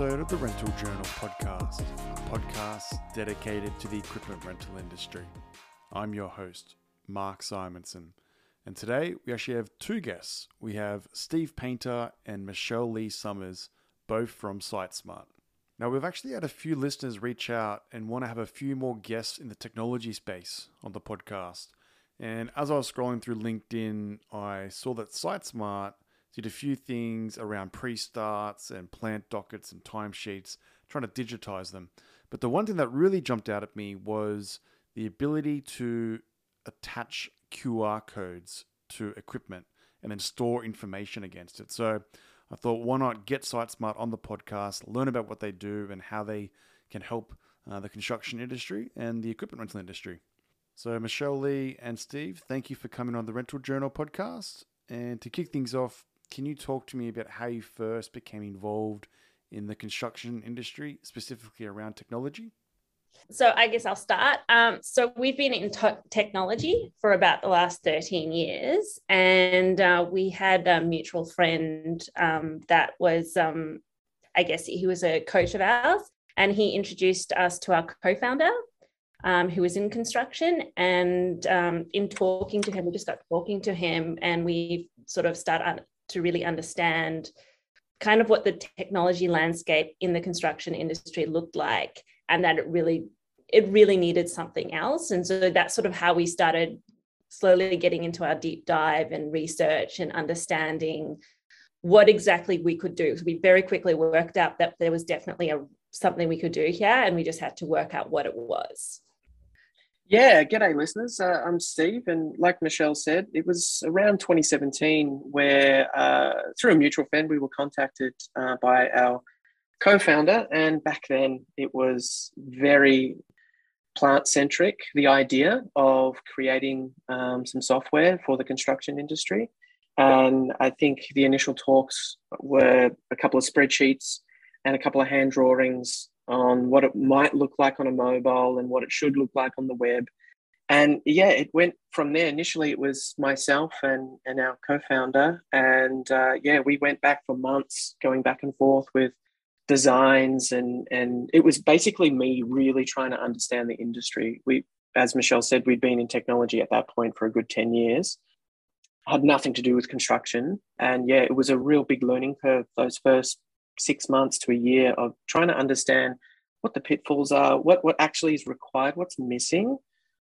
episode of the Rental Journal podcast, a podcast dedicated to the equipment rental industry. I'm your host, Mark Simonson, and today we actually have two guests. We have Steve Painter and Michelle Lee Summers, both from SiteSmart. Now, we've actually had a few listeners reach out and want to have a few more guests in the technology space on the podcast. And as I was scrolling through LinkedIn, I saw that SiteSmart did a few things around pre starts and plant dockets and timesheets, trying to digitize them. But the one thing that really jumped out at me was the ability to attach QR codes to equipment and then store information against it. So I thought, why not get SiteSmart on the podcast, learn about what they do and how they can help uh, the construction industry and the equipment rental industry. So, Michelle Lee and Steve, thank you for coming on the Rental Journal podcast. And to kick things off, can you talk to me about how you first became involved in the construction industry, specifically around technology? So I guess I'll start. Um, so we've been in technology for about the last 13 years, and uh, we had a mutual friend um, that was, um, I guess, he was a coach of ours, and he introduced us to our co-founder, um, who was in construction. And um, in talking to him, we just got talking to him, and we sort of started to really understand kind of what the technology landscape in the construction industry looked like and that it really it really needed something else. And so that's sort of how we started slowly getting into our deep dive and research and understanding what exactly we could do. So we very quickly worked out that there was definitely a something we could do here and we just had to work out what it was yeah, g'day listeners. Uh, I'm Steve, and like Michelle said, it was around 2017 where, uh, through a mutual friend, we were contacted uh, by our co-founder, and back then it was very plant-centric. The idea of creating um, some software for the construction industry, and I think the initial talks were a couple of spreadsheets and a couple of hand drawings on what it might look like on a mobile and what it should look like on the web. And yeah, it went from there. Initially, it was myself and, and our co founder. And uh, yeah, we went back for months going back and forth with designs and and it was basically me really trying to understand the industry we as michelle said we'd been in technology at that point for a good 10 years had nothing to do with construction and yeah it was a real big learning curve those first six months to a year of trying to understand what the pitfalls are what what actually is required what's missing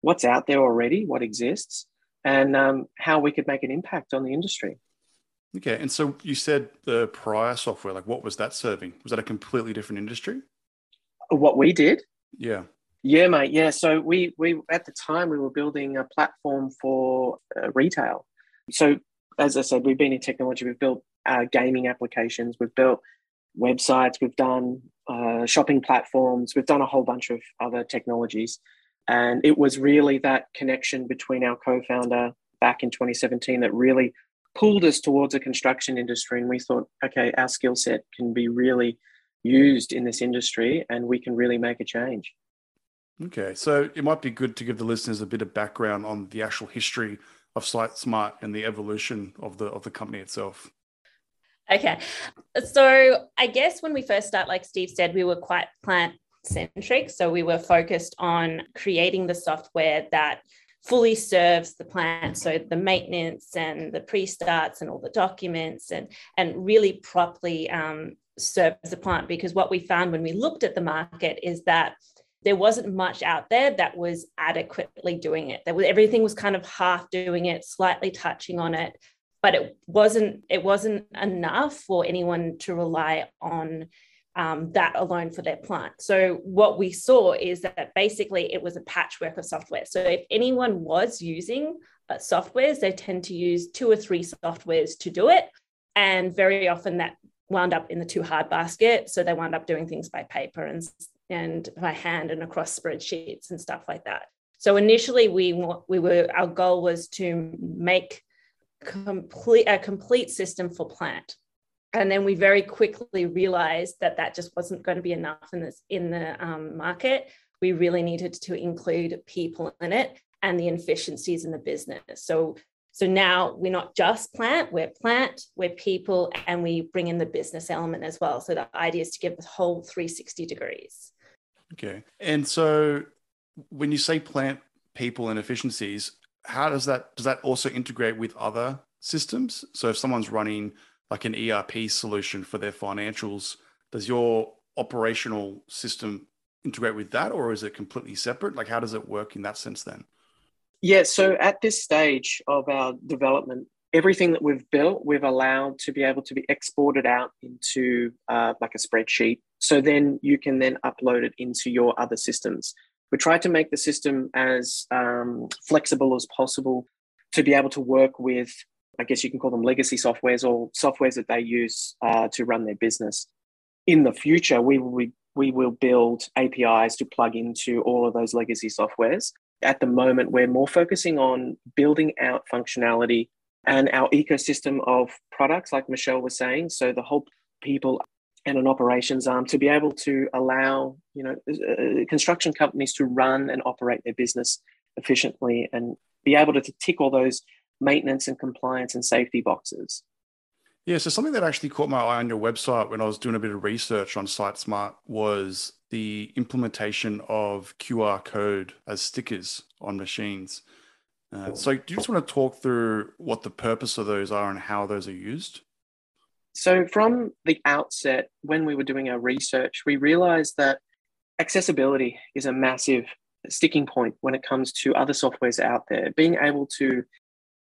what's out there already what exists and um, how we could make an impact on the industry Okay. And so you said the prior software, like what was that serving? Was that a completely different industry? What we did? Yeah. Yeah, mate. Yeah. So we we at the time we were building a platform for uh, retail. So as I said, we've been in technology. We've built uh, gaming applications. We've built websites. We've done uh, shopping platforms. We've done a whole bunch of other technologies. And it was really that connection between our co-founder back in 2017 that really pulled us towards a construction industry and we thought okay our skill set can be really used in this industry and we can really make a change okay so it might be good to give the listeners a bit of background on the actual history of SiteSmart and the evolution of the of the company itself okay. So i guess when we first start like steve said we were quite plant centric so we were focused on creating the software that fully serves the plant. So the maintenance and the pre-starts and all the documents and and really properly um, serves the plant. Because what we found when we looked at the market is that there wasn't much out there that was adequately doing it. There was everything was kind of half doing it, slightly touching on it, but it wasn't it wasn't enough for anyone to rely on um, that alone for their plant. So what we saw is that basically it was a patchwork of software. So if anyone was using uh, softwares, they tend to use two or three softwares to do it, and very often that wound up in the too hard basket. So they wound up doing things by paper and and by hand and across spreadsheets and stuff like that. So initially we we were our goal was to make complete a complete system for plant and then we very quickly realized that that just wasn't going to be enough in this in the um, market we really needed to include people in it and the efficiencies in the business so So now we're not just plant, we're plant, we're people, and we bring in the business element as well. So the idea is to give the whole 360 degrees. Okay. And so when you say plant, people, and efficiencies, how does that does that also integrate with other systems? So if someone's running like an ERP solution for their financials, does your operational system integrate with that or is it completely separate? Like how does it work in that sense then? Yeah, so at this stage of our development, everything that we've built, we've allowed to be able to be exported out into uh, like a spreadsheet. So then you can then upload it into your other systems. We try to make the system as um, flexible as possible to be able to work with, I guess you can call them legacy softwares or softwares that they use uh, to run their business. In the future, we will be, we will build APIs to plug into all of those legacy softwares at the moment, we're more focusing on building out functionality and our ecosystem of products, like Michelle was saying. So the whole people and an operations arm to be able to allow you know uh, construction companies to run and operate their business efficiently and be able to tick all those maintenance and compliance and safety boxes. Yeah, so something that actually caught my eye on your website when I was doing a bit of research on SiteSmart was the implementation of QR code as stickers on machines. Uh, so, do you just want to talk through what the purpose of those are and how those are used? So, from the outset, when we were doing our research, we realized that accessibility is a massive sticking point when it comes to other softwares out there. Being able to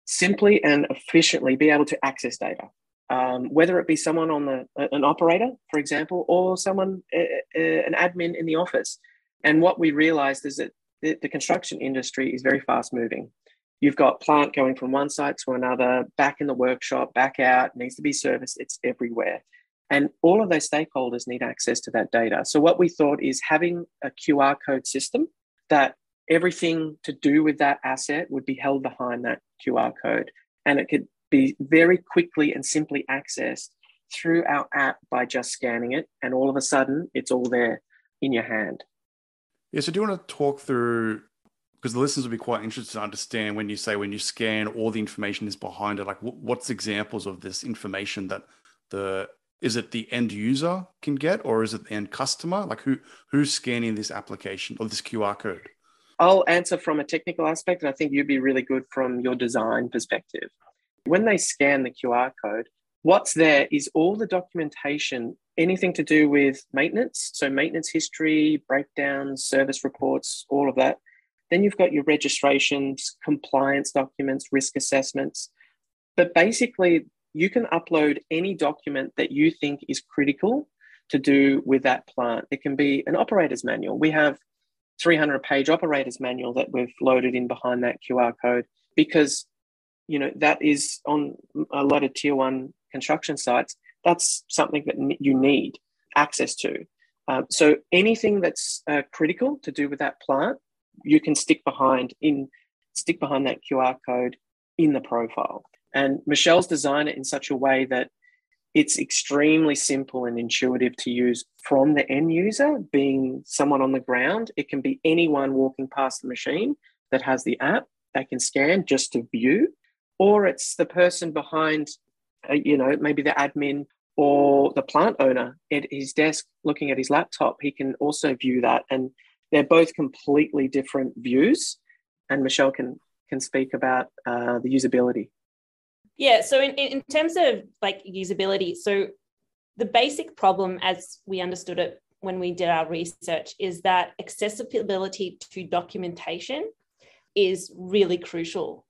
simply and efficiently be able to access data um, whether it be someone on the an operator, for example, or someone uh, an admin in the office. And what we realized is that the construction industry is very fast moving. You've got plant going from one site to another, back in the workshop, back out, needs to be serviced. It's everywhere. And all of those stakeholders need access to that data. So, what we thought is having a QR code system that everything to do with that asset would be held behind that QR code. And it could be very quickly and simply accessed through our app by just scanning it. And all of a sudden, it's all there in your hand. Yeah. So, do you want to talk through? Because the listeners will be quite interested to understand when you say when you scan, all the information is behind it. Like, what's examples of this information that the is it the end user can get, or is it the end customer? Like, who who's scanning this application or this QR code? I'll answer from a technical aspect, and I think you'd be really good from your design perspective. When they scan the QR code, what's there is all the documentation, anything to do with maintenance. So, maintenance history, breakdowns, service reports, all of that. Then you've got your registrations, compliance documents, risk assessments. But basically, you can upload any document that you think is critical to do with that plant. It can be an operator's manual. We have 300 page operator's manual that we've loaded in behind that QR code because you know that is on a lot of tier one construction sites that's something that you need access to um, so anything that's uh, critical to do with that plant you can stick behind in stick behind that qr code in the profile and michelle's designed it in such a way that it's extremely simple and intuitive to use from the end user being someone on the ground it can be anyone walking past the machine that has the app they can scan just to view or it's the person behind, uh, you know, maybe the admin or the plant owner at his desk looking at his laptop. He can also view that, and they're both completely different views. And Michelle can can speak about uh, the usability. Yeah. So in, in terms of like usability, so the basic problem as we understood it when we did our research is that accessibility to documentation is really crucial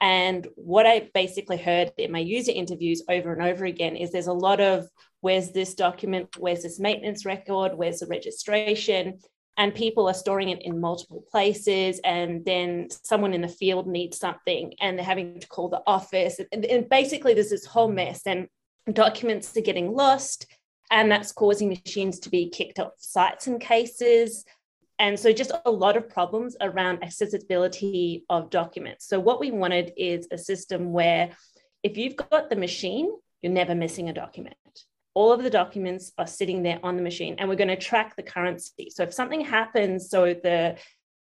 and what I basically heard in my user interviews over and over again is there's a lot of where's this document, where's this maintenance record, where's the registration? And people are storing it in multiple places. And then someone in the field needs something and they're having to call the office. And, and basically, there's this whole mess, and documents are getting lost. And that's causing machines to be kicked off sites in cases. And so just a lot of problems around accessibility of documents. So what we wanted is a system where if you've got the machine, you're never missing a document. All of the documents are sitting there on the machine and we're going to track the currency. So if something happens, so the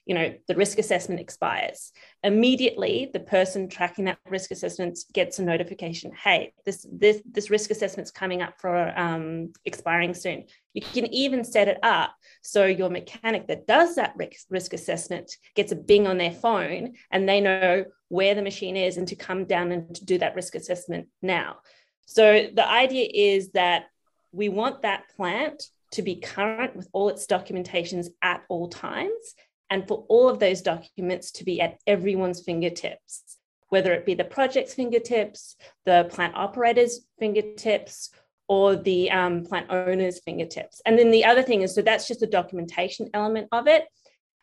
you know the risk assessment expires immediately the person tracking that risk assessment gets a notification hey this this this risk assessment's coming up for um, expiring soon you can even set it up so your mechanic that does that risk, risk assessment gets a bing on their phone and they know where the machine is and to come down and to do that risk assessment now so the idea is that we want that plant to be current with all its documentations at all times and for all of those documents to be at everyone's fingertips, whether it be the project's fingertips, the plant operator's fingertips, or the um, plant owner's fingertips. And then the other thing is so that's just the documentation element of it.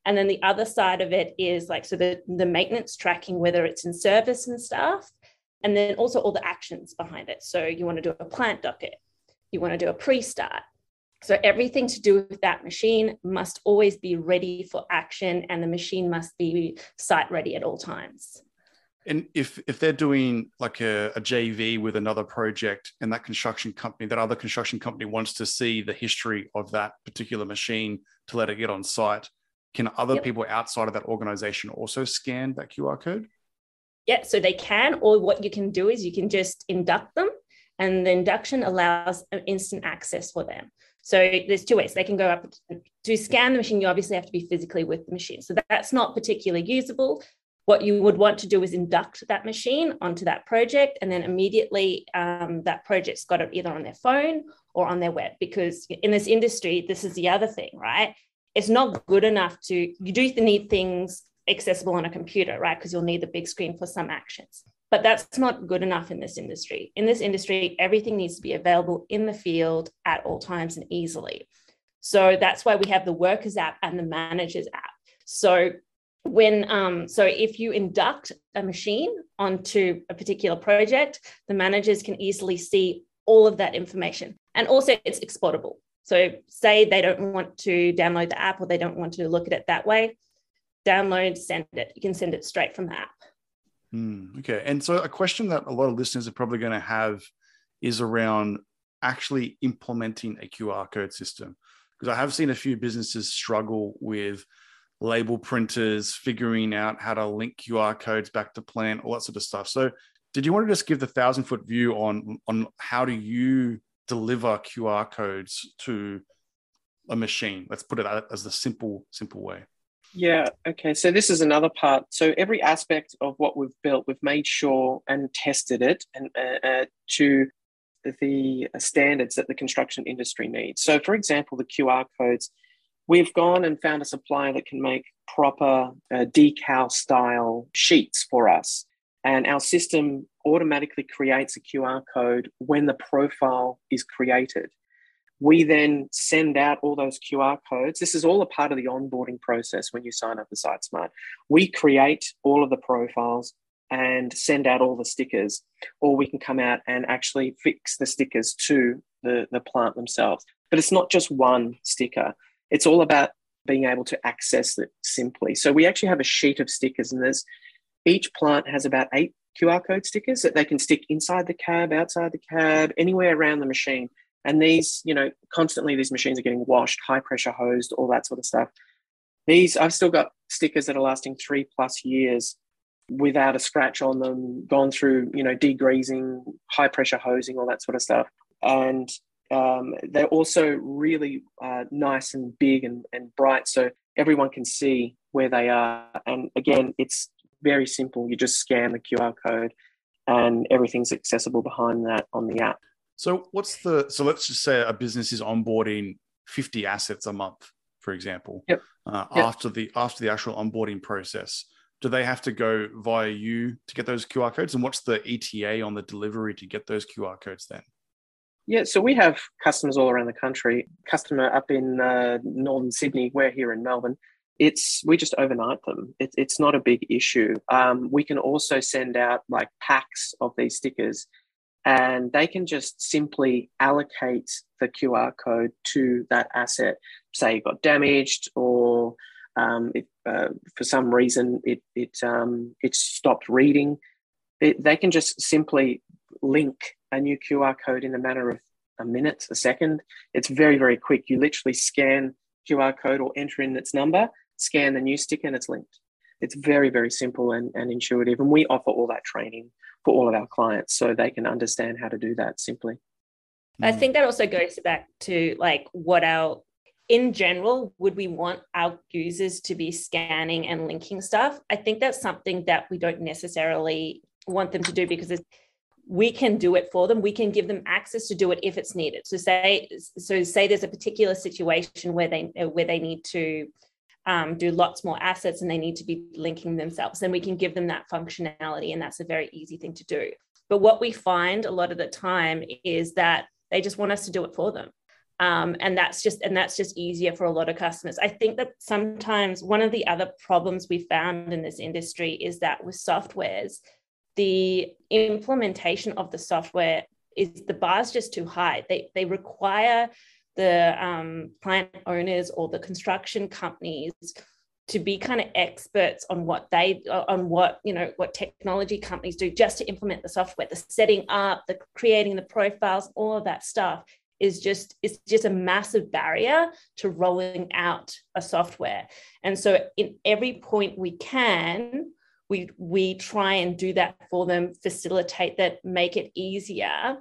And then the other side of it is like, so the, the maintenance tracking, whether it's in service and stuff, and then also all the actions behind it. So you want to do a plant docket, you want to do a pre start, so everything to do with that machine must always be ready for action and the machine must be site ready at all times. And if if they're doing like a, a, JV with another project and that construction company, that other construction company wants to see the history of that particular machine to let it get on site, can other yep. people outside of that organization also scan that QR code? Yeah, so they can, or what you can do is you can just induct them, and the induction allows instant access for them. So there's two ways they can go up to scan the machine. You obviously have to be physically with the machine. So that's not particularly usable. What you would want to do is induct that machine onto that project, and then immediately um, that project's got it either on their phone or on their web. Because in this industry, this is the other thing, right? It's not good enough to, you do need things accessible on a computer, right? Because you'll need the big screen for some actions. But that's not good enough in this industry. In this industry, everything needs to be available in the field at all times and easily. So that's why we have the workers app and the managers app. So when um, so if you induct a machine onto a particular project, the managers can easily see all of that information. And also it's exportable. So say they don't want to download the app or they don't want to look at it that way, download, send it. You can send it straight from the app. Mm, okay. And so a question that a lot of listeners are probably going to have is around actually implementing a QR code system. Because I have seen a few businesses struggle with label printers, figuring out how to link QR codes back to plan, all that sort of stuff. So did you want to just give the thousand foot view on on how do you deliver QR codes to a machine? Let's put it as the simple, simple way. Yeah, okay. So this is another part. So every aspect of what we've built, we've made sure and tested it and uh, uh, to the standards that the construction industry needs. So, for example, the QR codes, we've gone and found a supplier that can make proper uh, decal style sheets for us. And our system automatically creates a QR code when the profile is created. We then send out all those QR codes. This is all a part of the onboarding process when you sign up for SiteSmart. We create all of the profiles and send out all the stickers, or we can come out and actually fix the stickers to the, the plant themselves. But it's not just one sticker, it's all about being able to access it simply. So we actually have a sheet of stickers, and there's each plant has about eight QR code stickers that they can stick inside the cab, outside the cab, anywhere around the machine. And these, you know, constantly these machines are getting washed, high pressure hosed, all that sort of stuff. These, I've still got stickers that are lasting three plus years without a scratch on them, gone through, you know, degreasing, high pressure hosing, all that sort of stuff. And um, they're also really uh, nice and big and, and bright, so everyone can see where they are. And again, it's very simple. You just scan the QR code, and everything's accessible behind that on the app. So what's the so let's just say a business is onboarding 50 assets a month, for example. Yep. Uh, yep. After the after the actual onboarding process, do they have to go via you to get those QR codes? And what's the ETA on the delivery to get those QR codes then? Yeah, so we have customers all around the country. Customer up in uh, northern Sydney, we're here in Melbourne. It's we just overnight them. It, it's not a big issue. Um, we can also send out like packs of these stickers and they can just simply allocate the QR code to that asset. Say it got damaged, or um, if, uh, for some reason it it um, it stopped reading. It, they can just simply link a new QR code in a matter of a minute, a second. It's very very quick. You literally scan QR code or enter in its number, scan the new sticker and it's linked. It's very, very simple and, and intuitive. And we offer all that training for all of our clients so they can understand how to do that simply. I mm. think that also goes back to like what our in general, would we want our users to be scanning and linking stuff? I think that's something that we don't necessarily want them to do because we can do it for them. We can give them access to do it if it's needed. So say so say there's a particular situation where they where they need to um, do lots more assets and they need to be linking themselves, then we can give them that functionality, and that's a very easy thing to do. But what we find a lot of the time is that they just want us to do it for them. Um, and that's just and that's just easier for a lot of customers i think that sometimes one of the other problems we found in this industry is that with softwares the implementation of the software is the bar is just too high they, they require the um, plant owners or the construction companies to be kind of experts on what they on what you know what technology companies do just to implement the software. The setting up the creating the profiles all of that stuff is just it's just a massive barrier to rolling out a software. And so in every point we can we we try and do that for them facilitate that make it easier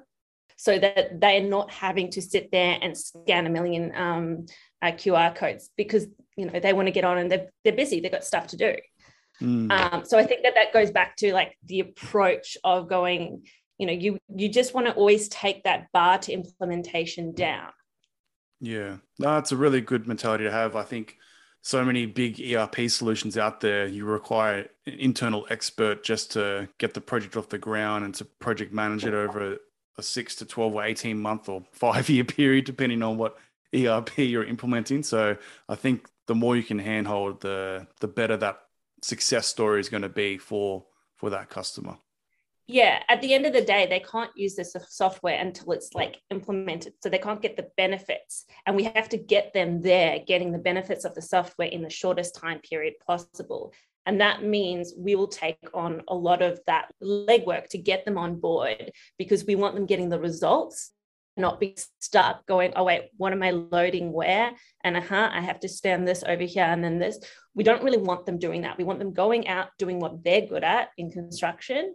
so that they're not having to sit there and scan a million um, uh, qr codes because you know they want to get on and they're, they're busy they've got stuff to do. Mm. um, so i think that that goes back to like the approach of going you know you you just want to always take that bar to implementation down. Yeah. No it's a really good mentality to have. I think so many big erp solutions out there you require an internal expert just to get the project off the ground and to project manage it over a 6 to 12 or 18 month or 5 year period depending on what erp you're implementing. So i think the more you can handhold the the better that success story is going to be for for that customer. Yeah at the end of the day they can't use this software until it's like implemented. So they can't get the benefits and we have to get them there getting the benefits of the software in the shortest time period possible and that means we will take on a lot of that legwork to get them on board because we want them getting the results not be stuck going oh wait what am i loading where and uh-huh i have to stand this over here and then this we don't really want them doing that we want them going out doing what they're good at in construction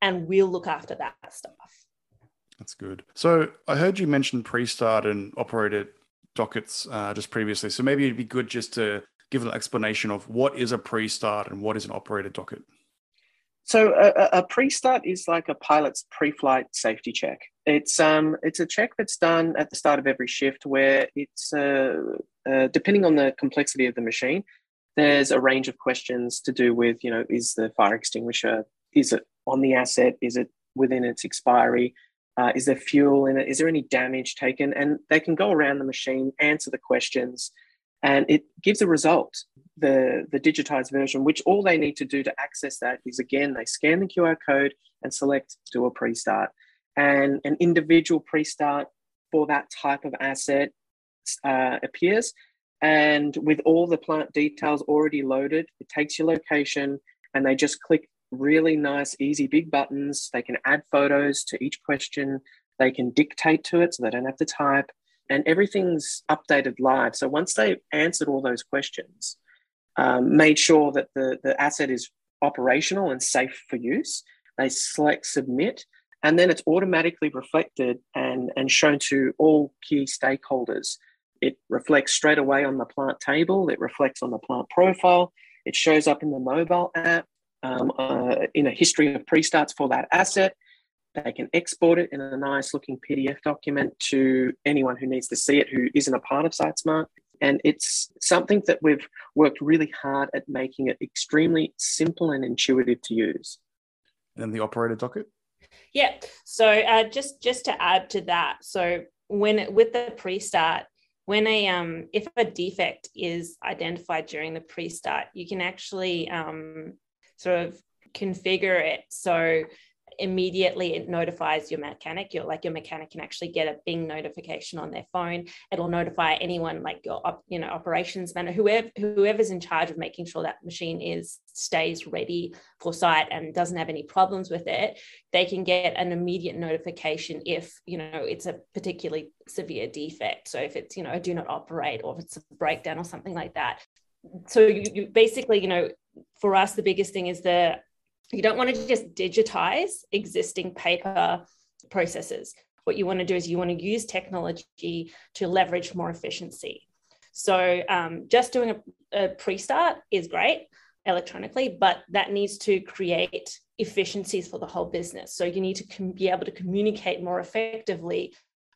and we'll look after that stuff. That's good. So I heard you mention pre-start and operated dockets uh, just previously. So maybe it'd be good just to give an explanation of what is a pre-start and what is an operator docket. So a, a pre-start is like a pilot's pre-flight safety check. It's um it's a check that's done at the start of every shift where it's uh, uh, depending on the complexity of the machine. There's a range of questions to do with you know is the fire extinguisher is it on the asset? Is it within its expiry? Uh, is there fuel in it? Is there any damage taken? And they can go around the machine, answer the questions, and it gives a result, the, the digitized version, which all they need to do to access that is again, they scan the QR code and select do a pre start. And an individual pre start for that type of asset uh, appears. And with all the plant details already loaded, it takes your location and they just click really nice, easy, big buttons. They can add photos to each question. They can dictate to it so they don't have to type. And everything's updated live. So once they've answered all those questions, um, made sure that the, the asset is operational and safe for use, they select submit, and then it's automatically reflected and, and shown to all key stakeholders. It reflects straight away on the plant table, it reflects on the plant profile, it shows up in the mobile app, um, uh, in a history of pre-starts for that asset. They can export it in a nice looking PDF document to anyone who needs to see it who isn't a part of SiteSmart. And it's something that we've worked really hard at making it extremely simple and intuitive to use. And the operator docket? Yeah. So uh, just just to add to that, so when with the pre-start, when a um, if a defect is identified during the pre-start, you can actually um, sort of configure it so immediately it notifies your mechanic. Your like your mechanic can actually get a bing notification on their phone. It'll notify anyone like your you know operations manager whoever whoever's in charge of making sure that machine is stays ready for site and doesn't have any problems with it they can get an immediate notification if you know it's a particularly severe defect. So if it's you know do not operate or if it's a breakdown or something like that. So you, you basically, you know, for us, the biggest thing is that you don't want to just digitize existing paper processes. What you want to do is you want to use technology to leverage more efficiency. So um, just doing a, a pre-start is great electronically, but that needs to create efficiencies for the whole business. So you need to com- be able to communicate more effectively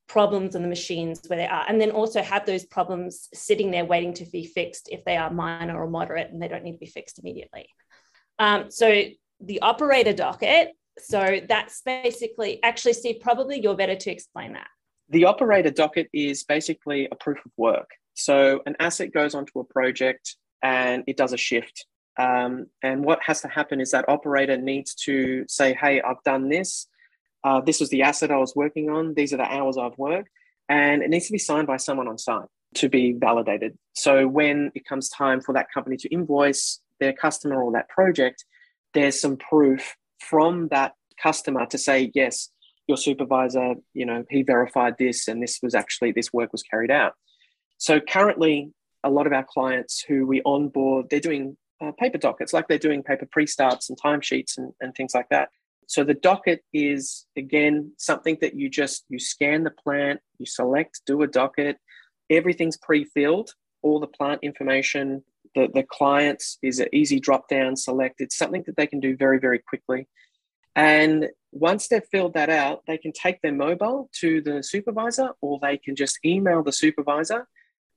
problems on the machines where they are, and then also have those problems sitting there waiting to be fixed if they are minor or moderate and they don't need to be fixed immediately. Um, so the operator docket. So that's basically, actually, Steve, probably you're better to explain that. The operator docket is basically a proof of work. So an asset goes onto a project and it does a shift. Um, and what has to happen is that operator needs to say, hey, I've done this. Uh, this was the asset I was working on. These are the hours I've worked. And it needs to be signed by someone on site to be validated. So when it comes time for that company to invoice their customer or that project, there's some proof from that customer to say, yes, your supervisor, you know, he verified this and this was actually, this work was carried out. So currently, a lot of our clients who we onboard, they're doing uh, paper dockets, like they're doing paper pre-starts and timesheets and, and things like that. So the docket is again something that you just you scan the plant, you select, do a docket. Everything's pre-filled, all the plant information. The, the clients is an easy drop down select. It's something that they can do very, very quickly. And once they've filled that out, they can take their mobile to the supervisor or they can just email the supervisor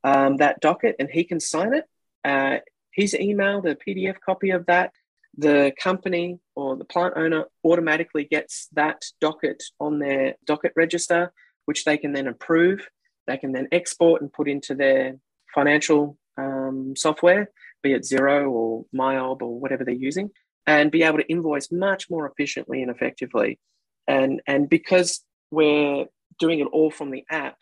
um, that docket and he can sign it. Uh, his email, the PDF copy of that, the company or the plant owner automatically gets that docket on their docket register, which they can then approve. They can then export and put into their financial um, software, be it Xero or MYOB or whatever they're using, and be able to invoice much more efficiently and effectively. And, and because we're doing it all from the app,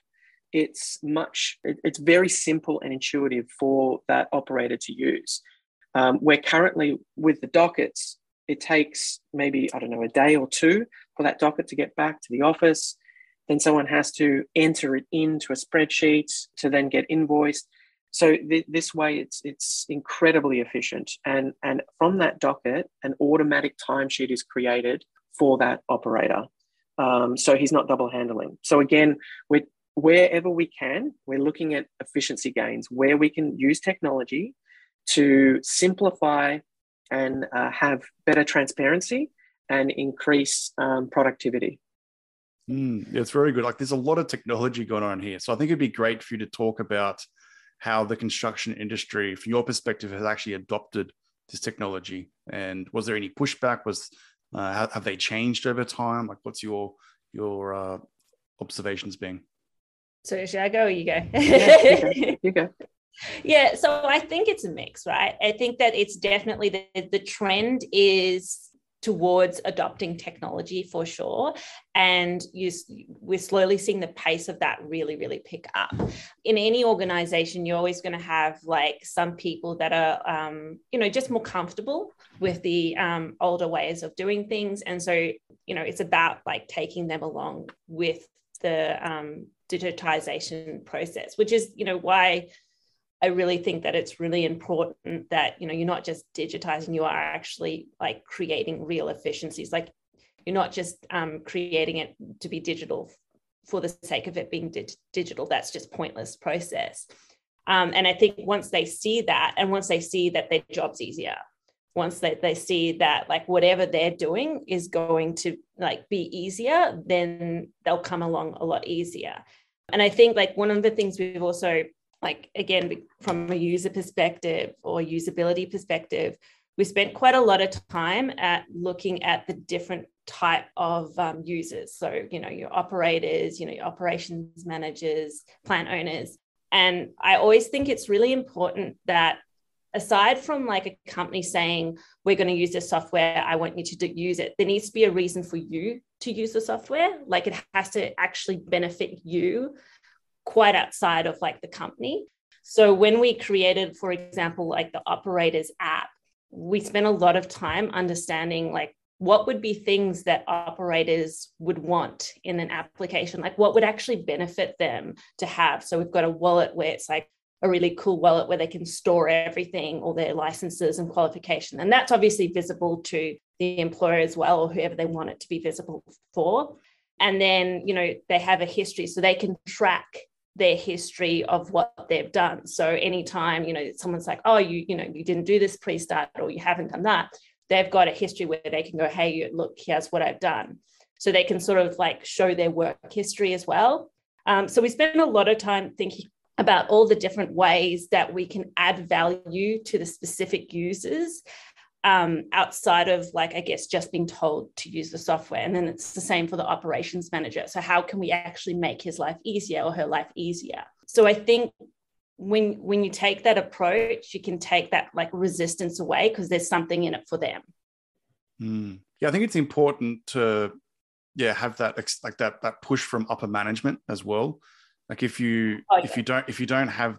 it's much it, it's very simple and intuitive for that operator to use. Um, where currently with the dockets it takes maybe i don't know a day or two for that docket to get back to the office. Then someone has to enter it into a spreadsheet to then get invoiced so th- this way it's it's incredibly efficient and and from that docket an automatic timesheet is created for that operator um, so he's not double handling so again we're wherever we can, we're looking at efficiency gains where we can use technology to simplify and uh, have better transparency and increase um, productivity. Mm, it's very good. Like there's a lot of technology going on here. So I think it'd be great for you to talk about how the construction industry, from your perspective, has actually adopted this technology. And was there any pushback? Was uh, have they changed over time? Like, what's your your uh, observations being? So should I go or you go? yeah, you go. You go. Yeah, so I think it's a mix, right? I think that it's definitely the, the trend is towards adopting technology for sure. And you, we're slowly seeing the pace of that really really pick up. In any organization you're always going to have like some people that are um, you know just more comfortable with the um, older ways of doing things. And so you know it's about like taking them along with the um, digitization process, which is, you know, why I really think that it's really important that, you know, you're not just digitizing, you are actually like creating real efficiencies. Like you're not just um, creating it to be digital for the sake of it being di- digital. That's just pointless process. Um, and I think once they see that, and once they see that their job's easier, once they, they see that like whatever they're doing is going to like be easier, then they'll come along a lot easier. And I think like one of the things we've also like again from a user perspective or usability perspective, we spent quite a lot of time at looking at the different type of um, users. So you know your operators, you know your operations managers, plant owners, and I always think it's really important that aside from like a company saying we're going to use this software i want you to do, use it there needs to be a reason for you to use the software like it has to actually benefit you quite outside of like the company so when we created for example like the operators app we spent a lot of time understanding like what would be things that operators would want in an application like what would actually benefit them to have so we've got a wallet where it's like a really cool wallet where they can store everything, all their licenses and qualification. And that's obviously visible to the employer as well, or whoever they want it to be visible for. And then, you know, they have a history so they can track their history of what they've done. So anytime, you know, someone's like, oh, you, you know, you didn't do this pre-start or you haven't done that, they've got a history where they can go, hey, look, here's what I've done. So they can sort of like show their work history as well. Um, so we spend a lot of time thinking about all the different ways that we can add value to the specific users um, outside of like i guess just being told to use the software. And then it's the same for the operations manager. So how can we actually make his life easier or her life easier? So i think when when you take that approach you can take that like resistance away because there's something in it for them. Mm. yeah i think it's important to yeah have that like that that push from upper management as well. Like if you oh, yeah. if you don't if you don't have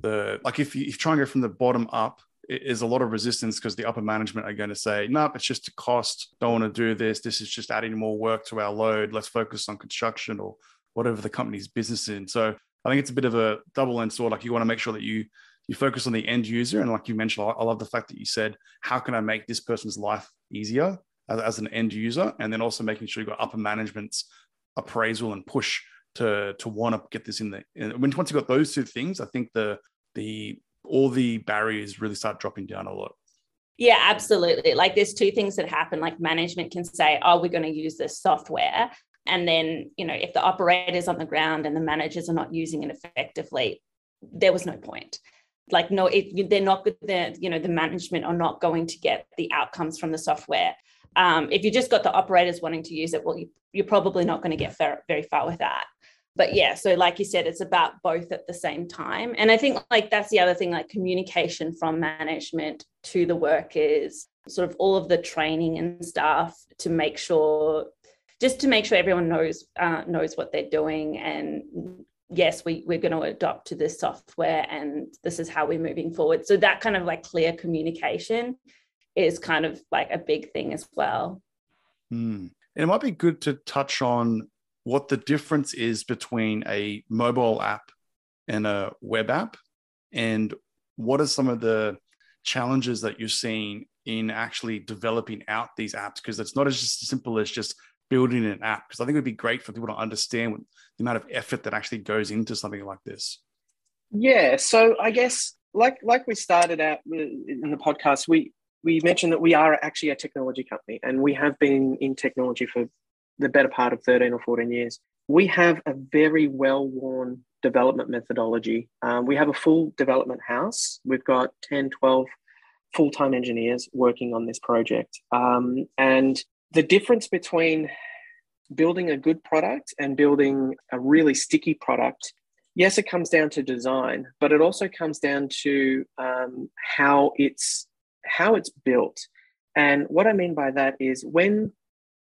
the like if you, if you try and go from the bottom up is a lot of resistance because the upper management are going to say, nope, it's just a cost. Don't want to do this. This is just adding more work to our load. Let's focus on construction or whatever the company's business in. So I think it's a bit of a double end sword. Like you want to make sure that you you focus on the end user. And like you mentioned, I love the fact that you said, how can I make this person's life easier as, as an end user? And then also making sure you've got upper management's appraisal and push to to want to get this in the. Once you've got those two things, I think the the all the barriers really start dropping down a lot. Yeah, absolutely. Like there's two things that happen. Like management can say, oh, we're going to use this software. And then, you know, if the operator's on the ground and the managers are not using it effectively, there was no point. Like, no, it, they're not good. The, you know, the management are not going to get the outcomes from the software. Um, if you just got the operators wanting to use it, well, you, you're probably not going to get very far with that but yeah so like you said it's about both at the same time. And i think like that's the other thing like communication from management to the workers sort of all of the training and stuff to make sure just to make sure everyone knows uh, knows what they're doing. And yes we, we're going to adopt to this software and this is how we're moving forward. So that kind of like clear communication is kind of like a big thing as well. Mm. and it might be good to touch on what the difference is between a mobile app and a web app and what are some of the challenges that you're seeing in actually developing out these apps? Because it's not as just simple as just building an app because i think it would be great for people to understand what, the amount of effort that actually goes into something like this. Yeah so i guess like like we started out in the podcast we we mentioned that we are actually a technology company and we have been in technology for the better part of 13 or 14 years. We have a very well worn development methodology. Um, we have a full development house. We've got 10, 12 full time engineers working on this project. Um, and the difference between building a good product and building a really sticky product yes it comes down to design but it also comes down to um, how it's how it's built and what i mean by that is when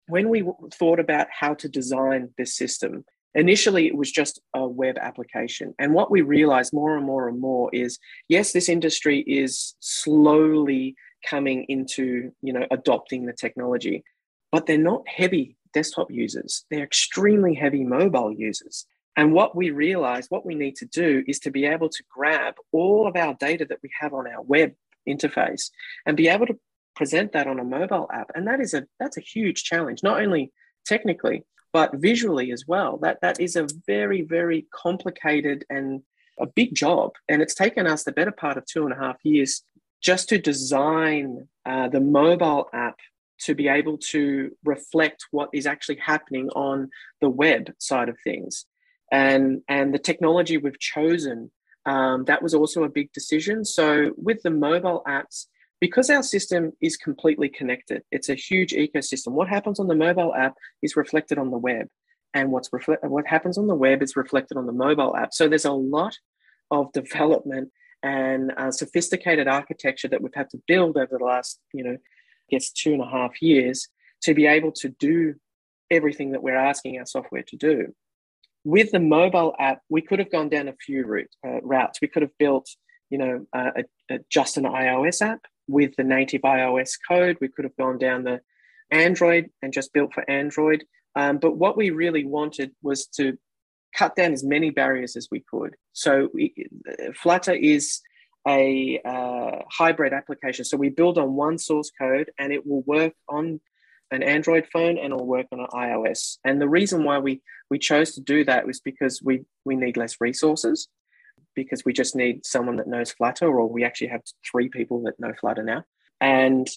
when we thought about how to design this system, initially it was just a web application. And what we realized more and more and more is yes, this industry is slowly coming into, you know, adopting the technology, but they're not heavy desktop users. They're extremely heavy mobile users. And what we realize, what we need to do is to be able to grab all of our data that we have on our web interface and be able to present that on a mobile app and that is a that's a huge challenge not only technically but visually as well. That that is a very very complicated and a big job and it's taken us the better part of two and a half years just to design uh, the mobile app to be able to reflect what is actually happening on the web side of things. And and the technology we've chosen um, that was also a big decision. So with the mobile apps because our system is completely connected, it's a huge ecosystem. What happens on the mobile app is reflected on the web, and what's reflect what happens on the web is reflected on the mobile app. So there's a lot of development and uh, sophisticated architecture that we've had to build over the last, you know, I guess two and a half years to be able to do everything that we're asking our software to do. With the mobile app, we could have gone down a few route, uh, routes. We could have built, you know, uh, a, a, just an iOS app with the native iOS code. We could have gone down the Android and just built for Android. Um, but what we really wanted was to cut down as many barriers as we could. So we, Flutter is a uh, hybrid application. So we build on one source code and it will work on an Android phone and it'll work on an iOS. And the reason why we we chose to do that was because we we need less resources because we just need someone that knows Flutter, or we actually have three people that know Flutter now, and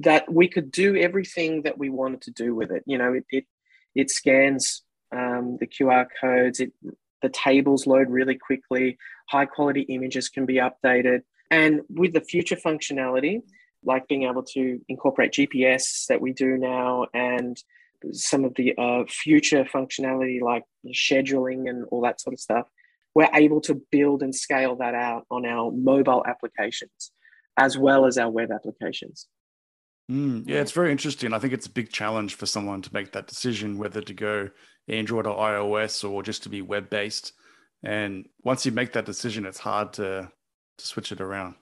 that we could do everything that we wanted to do with it. You know, it it, it scans um, the QR codes, it the tables load really quickly, high quality images can be updated, and with the future functionality, like being able to incorporate GPS that we do now, and some of the uh, future functionality like scheduling and all that sort of stuff we're able to build and scale that out on our mobile applications as well as our web applications. Mm, yeah, it's very interesting. I think it's a big challenge for someone to make that decision whether to go Android or iOS or just to be web based. And once you make that decision, it's hard to, to switch it around.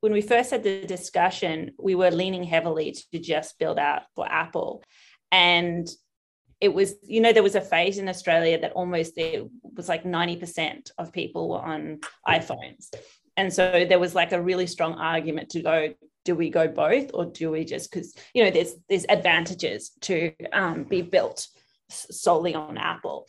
When we first had the discussion, we were leaning heavily to just build out for Apple. And it was you know there was a phase in australia that almost there was like 90% of people were on iphones. And so there was like a really strong argument to go do we go both or do we just because you know there's there's advantages to um, be built solely on apple.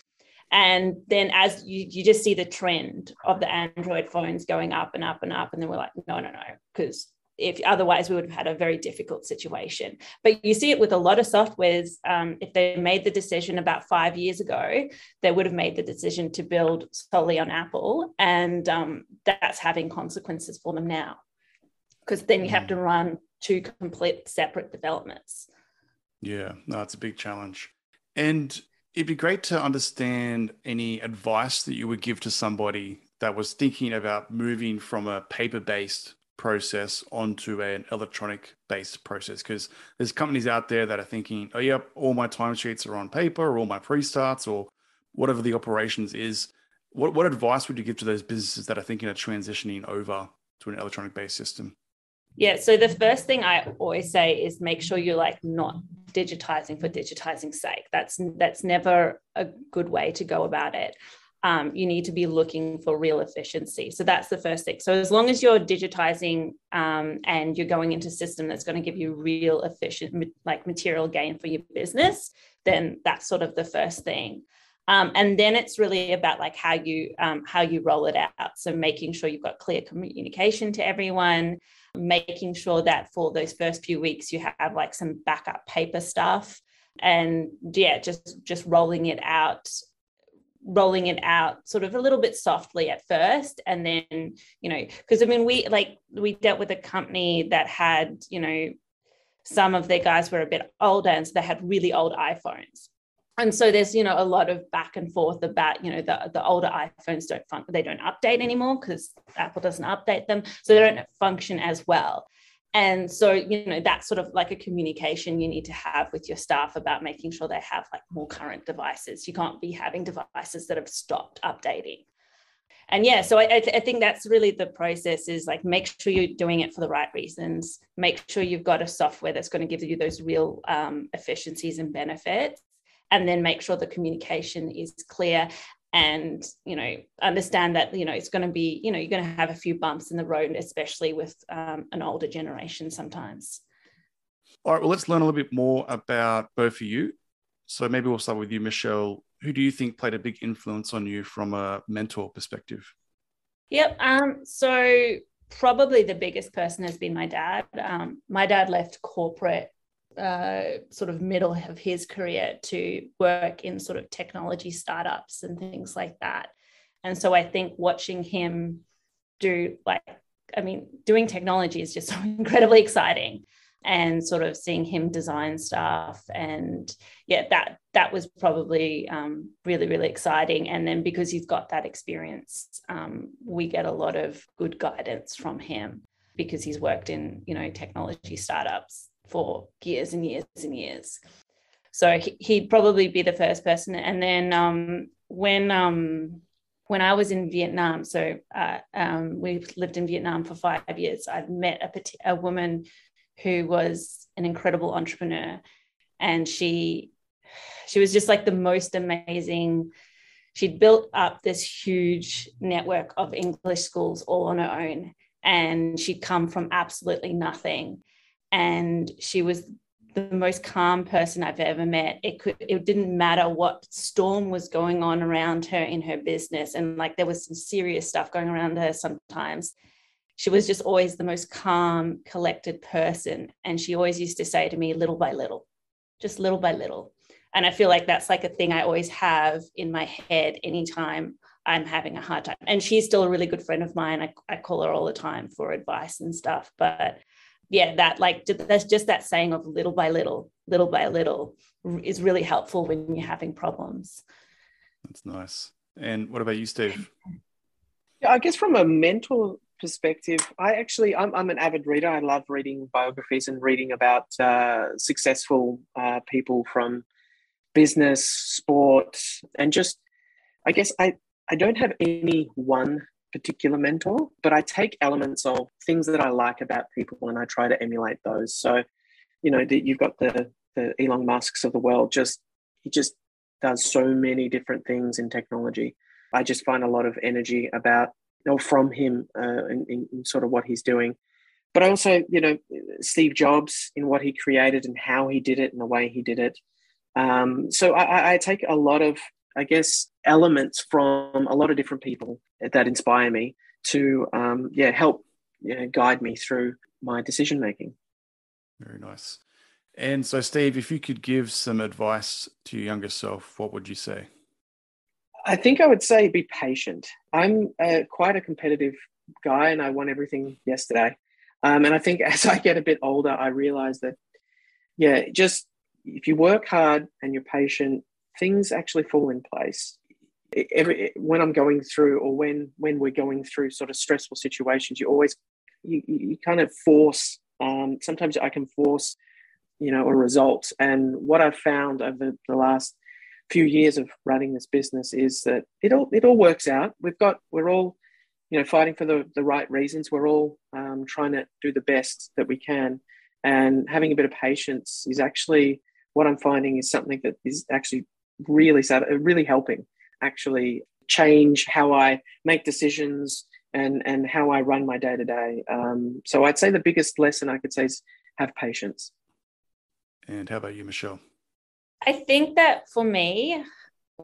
And then as you, you just see the trend of the android phones going up and up and up and then we're like no no no because if otherwise we would have had a very difficult situation. But you see it with a lot of softwares. Um, if they made the decision about five years ago, they would have made the decision to build solely on Apple, and um, that's having consequences for them now, because then you have to mm. run two complete separate developments. Yeah, no, it's a big challenge, and it'd be great to understand any advice that you would give to somebody that was thinking about moving from a paper-based process onto an electronic based process because there's companies out there that are thinking oh yep all my timesheets are on paper or all my pre-starts or whatever the operations is. What, what advice would you give to those businesses that are thinking of transitioning over to an electronic based system? Yeah so the first thing i always say is make sure you're like not digitizing for digitizing's sake. That's that's never a good way to go about it um, you need to be looking for real efficiency. So that's the first thing. So as long as you're digitizing um, and you're going into a system that's going to give you real efficient, like material gain for your business, then that's sort of the first thing. Um, and then it's really about like how you um, how you roll it out. So making sure you've got clear communication to everyone, making sure that for those first few weeks you have like some backup paper stuff and yeah just just rolling it out rolling it out sort of a little bit softly at first. And then you know because i mean we like we dealt with a company that had you know some of their guys were a bit older and so they had really old iphones. And so there's you know a lot of back and forth about you know the, the older iphones don't fun- they don't update anymore because apple doesn't update them. So they don't function as well and so you know that's sort of like a communication you need to have with your staff about making sure they have like more current devices. You can't be having devices that have stopped updating. And yeah so I, I, think that's really the process is like make sure you're doing it for the right reasons. Make sure you've got a software that's going to give you those real um, efficiencies and benefits. And then make sure the communication is clear and you know understand that you know it's going to be you know you're going to have a few bumps in the road especially with um, an older generation sometimes. All right well let's learn a little bit more about both of you. So maybe we'll start with you michelle. Who do you think played a big influence on you from a mentor perspective? Yep um, so probably the biggest person has been my dad. Um, my dad left corporate uh, sort of middle of his career to work in sort of technology startups and things like that. And so I think watching him do like, I mean, doing technology is just so incredibly exciting and sort of seeing him design stuff. And yeah that that was probably um, really really exciting. And then because he's got that experience um, we get a lot of good guidance from him because he's worked in you know technology startups for years and years and years. So he, would probably be the first person. And then um, when um, when I was in Vietnam, so uh, um, we lived in Vietnam for five years. I met a, a woman who was an incredible entrepreneur, and she she was just like the most amazing she'd built up this huge network of English schools all on her own. And she'd come from absolutely nothing. And she was the most calm person I've ever met. It could it didn't matter what storm was going on around her in her business. And like there was some serious stuff going around her sometimes. She was just always the most calm, collected person. And she always used to say to me, little by little, just little by little and i feel like that's like a thing i always have in my head anytime i'm having a hard time and she's still a really good friend of mine i, I call her all the time for advice and stuff but yeah that like that's just that saying of little by little little by little is really helpful when you're having problems. That's nice. And what about you steve? Yeah i guess from a mental perspective i actually i'm, I'm an avid reader. I love reading biographies and reading about uh, successful uh, people from business, sport, and just, I guess I, I don't have any one particular mentor, but I take elements of things that I like about people and I try to emulate those. So, you know, that you've got the the Elon Musk's of the world. Just he just does so many different things in technology. I just find a lot of energy about or from him uh, in, in sort of what he's doing. But I also, you know, Steve Jobs in what he created and how he did it and the way he did it. Um, so I, I take a lot of, I guess, elements from a lot of different people that inspire me to, um, yeah, help you know, guide me through my decision making. Very nice. And so, Steve, if you could give some advice to your younger self, what would you say? I think I would say be patient. I'm uh, quite a competitive guy and I want everything yesterday. Um, and I think as I get a bit older, I realize that, yeah, just if you work hard and you're patient, things actually fall in place. Every when I'm going through, or when when we're going through sort of stressful situations, you always you, you kind of force. Um, sometimes I can force, you know, a result. And what I've found over the last few years of running this business is that it all it all works out. We've got we're all you know fighting for the the right reasons. We're all um, trying to do the best that we can, and having a bit of patience is actually what I'm finding is something that is actually really sad, uh, really helping actually change how I make decisions and and how I run my day to day. So I'd say the biggest lesson I could say is have patience. And how about you, Michelle? I think that for me,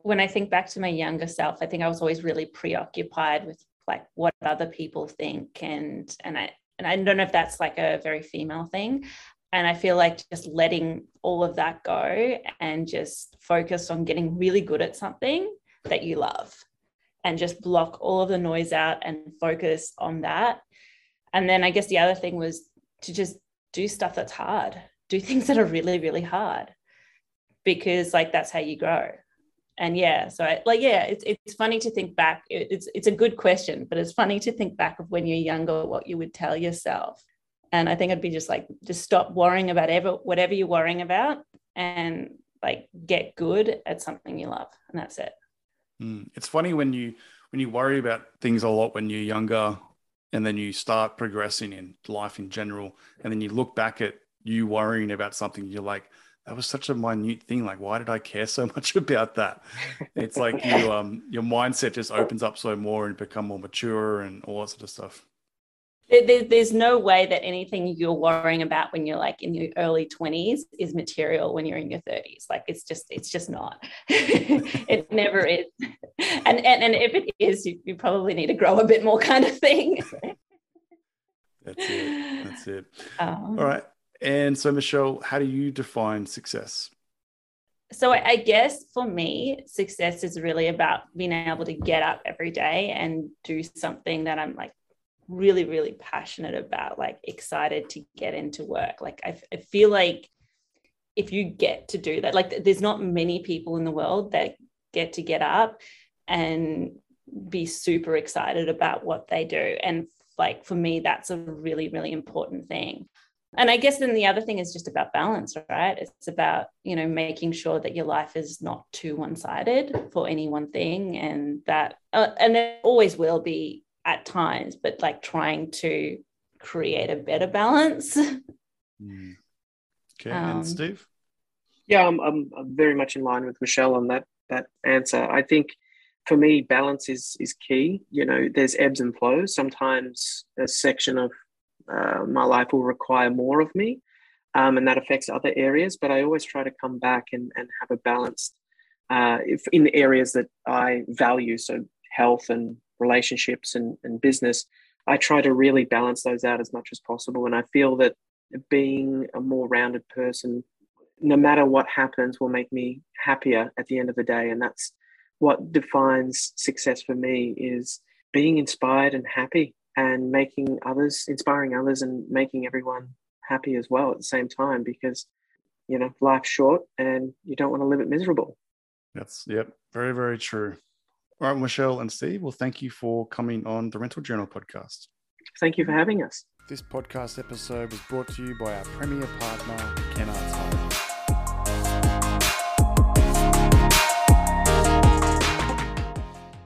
when I think back to my younger self, I think I was always really preoccupied with like what other people think and and I and I don't know if that's like a very female thing, and I feel like just letting all of that go and just focus on getting really good at something that you love and just block all of the noise out and focus on that. And then I guess the other thing was to just do stuff that's hard, do things that are really, really hard because like that's how you grow. And yeah, so I, like yeah, it's it's funny to think back. It's it's a good question, but it's funny to think back of when you're younger, what you would tell yourself and I think I'd be just like, just stop worrying about ever whatever you're worrying about and like get good at something you love. And that's it. Mm. It's funny when you when you worry about things a lot when you're younger and then you start progressing in life in general and then you look back at you worrying about something you're like that was such a minute thing like why did i care so much about that it's like you um your mindset just opens up so more and become more mature and all that sort of stuff there's no way that anything you're worrying about when you're like in your early 20s is material when you're in your 30s like it's just it's just not. It never is. And, and and if it is you, you probably need to grow a bit more kind of thing. That's it. That's it. Um, all right. And so michelle how do you define success? So I guess for me, success is really about being able to get up every day and do something that I'm like really really passionate about like excited to get into work. Like I, I feel like if you get to do that like there's not many people in the world that get to get up and be super excited about what they do. And like for me that's a really really important thing. And i guess then the other thing is just about balance right? It's about you know making sure that your life is not too one-sided for any one thing and that uh, and it always will be at times, but like trying to create a better balance. Mm. Okay, um, and Steve? Yeah, I'm, I'm, I'm very much in line with Michelle on that that answer. I think for me, balance is is key. You know, there's ebbs and flows. Sometimes a section of uh, my life will require more of me, um, and that affects other areas. But I always try to come back and, and have a balanced uh, if in the areas that I value, so health and relationships and, and business. I try to really balance those out as much as possible, and I feel that being a more rounded person, no matter what happens, will make me happier at the end of the day, and that's what defines success for me is being inspired and happy and making others inspiring others and making everyone happy as well at the same time because you know life's short and you don't want to live it miserable. That's yep very very true all right michelle and steve well thank you for coming on the rental journal podcast. Thank you for having us. This podcast episode was brought to you by our premier partner Kennards Hire